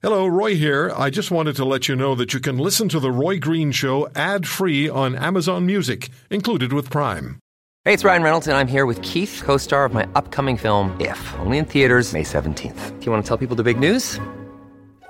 Hello, Roy here. I just wanted to let you know that you can listen to The Roy Green Show ad free on Amazon Music, included with Prime. Hey, it's Ryan Reynolds, and I'm here with Keith, co star of my upcoming film, If, only in theaters, May 17th. Do you want to tell people the big news?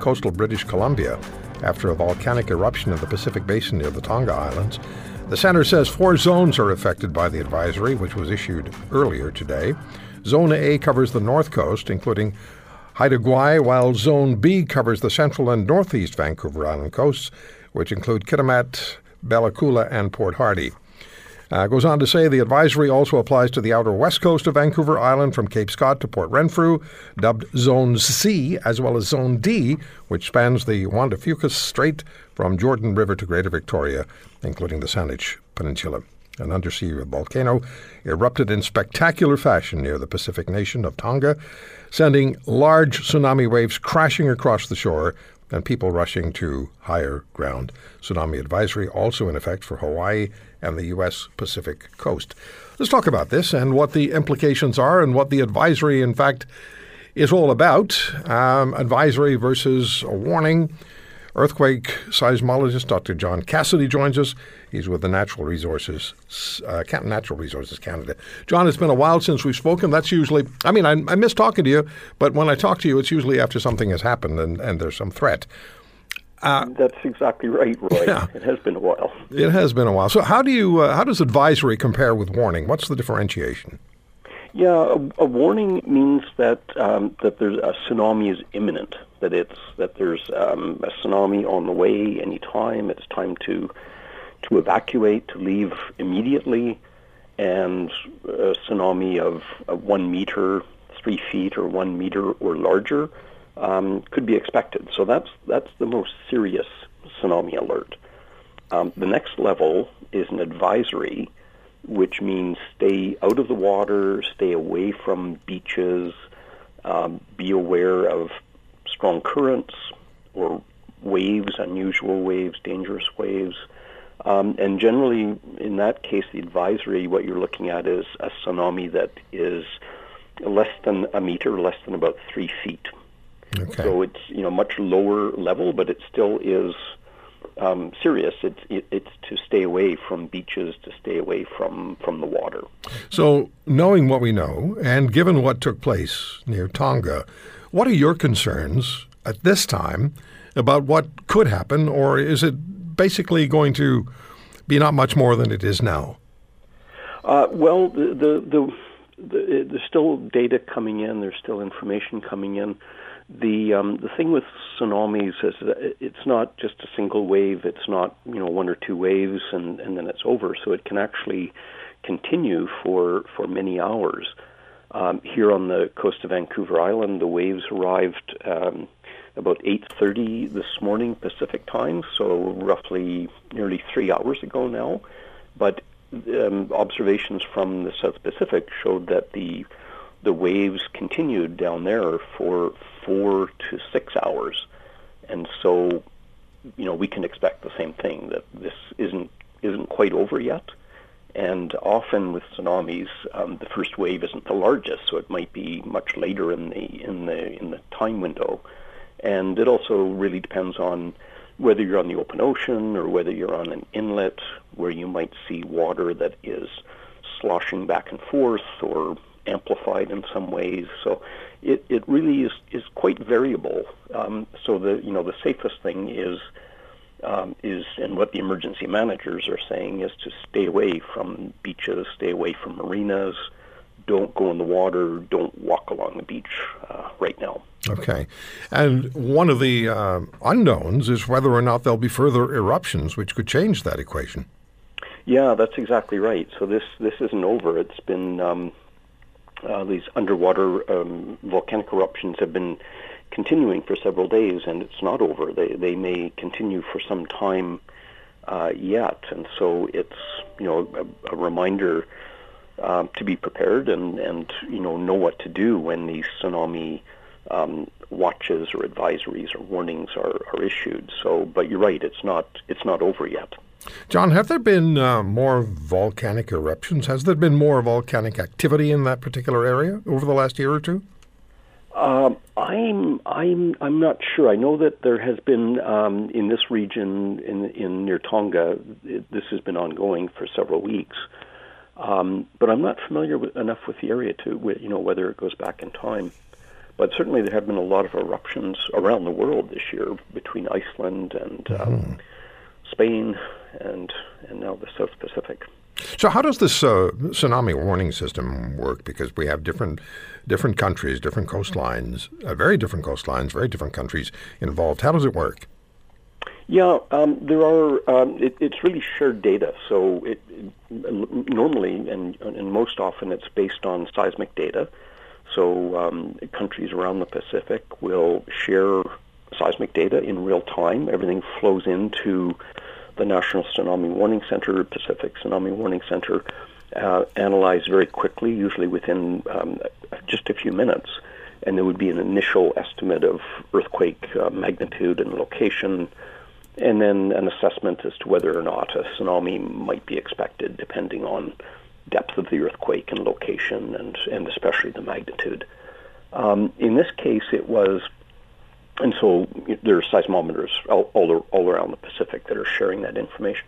coastal British Columbia after a volcanic eruption in the Pacific Basin near the Tonga Islands. The center says four zones are affected by the advisory, which was issued earlier today. Zone A covers the north coast, including Haida Gwaii, while Zone B covers the central and northeast Vancouver Island coasts, which include Kitimat, Bella Coola, and Port Hardy. Uh, goes on to say the advisory also applies to the outer west coast of Vancouver Island from Cape Scott to Port Renfrew, dubbed Zone C, as well as Zone D, which spans the Juan de Fucas Strait from Jordan River to Greater Victoria, including the Saanich Peninsula. An undersea volcano erupted in spectacular fashion near the Pacific nation of Tonga, sending large tsunami waves crashing across the shore and people rushing to higher ground. Tsunami advisory also in effect for Hawaii and the U.S. Pacific coast. Let's talk about this and what the implications are and what the advisory, in fact, is all about. Um, advisory versus a warning. Earthquake seismologist Dr. John Cassidy joins us. He's with the Natural Resources, uh, Natural Resources Canada. John, it's been a while since we've spoken. That's usually, I mean, I, I miss talking to you, but when I talk to you, it's usually after something has happened and, and there's some threat. Uh, That's exactly right, Roy. Yeah. It has been a while. It has been a while. So, how do you uh, how does advisory compare with warning? What's the differentiation? Yeah, a, a warning means that um, that there's a tsunami is imminent. That it's that there's um, a tsunami on the way any time. It's time to to evacuate, to leave immediately, and a tsunami of uh, one meter, three feet, or one meter or larger um, could be expected. So that's that's the most serious tsunami alert. Um, the next level is an advisory, which means stay out of the water, stay away from beaches, um, be aware of strong currents or waves, unusual waves, dangerous waves. Um, and generally, in that case, the advisory, what you're looking at is a tsunami that is less than a meter, less than about three feet. Okay. So it's you know much lower level, but it still is um, serious. It's it, it's to stay away from beaches, to stay away from from the water. So knowing what we know, and given what took place near Tonga, what are your concerns at this time about what could happen, or is it basically going to be not much more than it is now? Uh, well, the, the, the, the, there's still data coming in. There's still information coming in. The um, the thing with tsunamis is that it's not just a single wave. It's not you know one or two waves and, and then it's over. So it can actually continue for for many hours. Um, here on the coast of Vancouver Island, the waves arrived um, about 8:30 this morning Pacific time, so roughly nearly three hours ago now. But um, observations from the South Pacific showed that the the waves continued down there for four to six hours, and so you know we can expect the same thing that this isn't isn't quite over yet. And often with tsunamis, um, the first wave isn't the largest, so it might be much later in the in the in the time window. And it also really depends on whether you're on the open ocean or whether you're on an inlet where you might see water that is sloshing back and forth or amplified in some ways. So it, it really is, is quite variable. Um, so the you know the safest thing is um, is and what the emergency managers are saying is to stay away from beaches, stay away from marinas, don't go in the water, don't walk along the beach uh, right now. Okay, and one of the uh, unknowns is whether or not there'll be further eruptions, which could change that equation. Yeah, that's exactly right. So this this isn't over. It's been um, uh, these underwater um, volcanic eruptions have been continuing for several days, and it's not over. They they may continue for some time uh, yet, and so it's you know a, a reminder uh, to be prepared and and you know know what to do when these tsunami um, watches or advisories or warnings are, are issued. So, but you're right, it's not it's not over yet. John, have there been uh, more volcanic eruptions? Has there been more volcanic activity in that particular area over the last year or two? Um, I'm I'm I'm not sure. I know that there has been um, in this region in in near Tonga. It, this has been ongoing for several weeks, um, but I'm not familiar with, enough with the area to you know whether it goes back in time. But certainly there have been a lot of eruptions around the world this year between Iceland and um, mm-hmm. Spain and and now the South Pacific. So, how does this uh, tsunami warning system work? Because we have different different countries, different coastlines, uh, very different coastlines, very different countries involved. How does it work? Yeah, um, there are. Um, it, it's really shared data. So, it, it, normally and and most often it's based on seismic data. So, um, countries around the Pacific will share seismic data in real time. Everything flows into the National Tsunami Warning Center, Pacific Tsunami Warning Center, uh, analyzed very quickly, usually within um, just a few minutes. And there would be an initial estimate of earthquake uh, magnitude and location, and then an assessment as to whether or not a tsunami might be expected, depending on depth of the earthquake and location, and, and especially the magnitude. Um, in this case, it was and so there are seismometers all, all, all, around the Pacific that are sharing that information.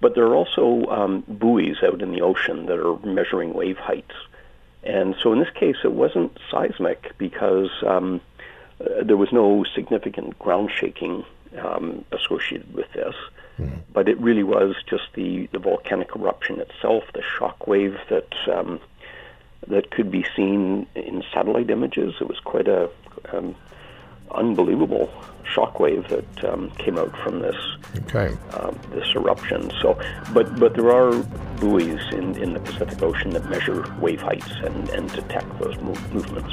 But there are also um, buoys out in the ocean that are measuring wave heights. And so in this case, it wasn't seismic because um, uh, there was no significant ground shaking um, associated with this. Mm. But it really was just the, the volcanic eruption itself, the shock wave that um, that could be seen in satellite images. It was quite a um, unbelievable shockwave that um, came out from this okay. um, this eruption. So, but but there are buoys in, in the Pacific Ocean that measure wave heights and, and detect those move- movements.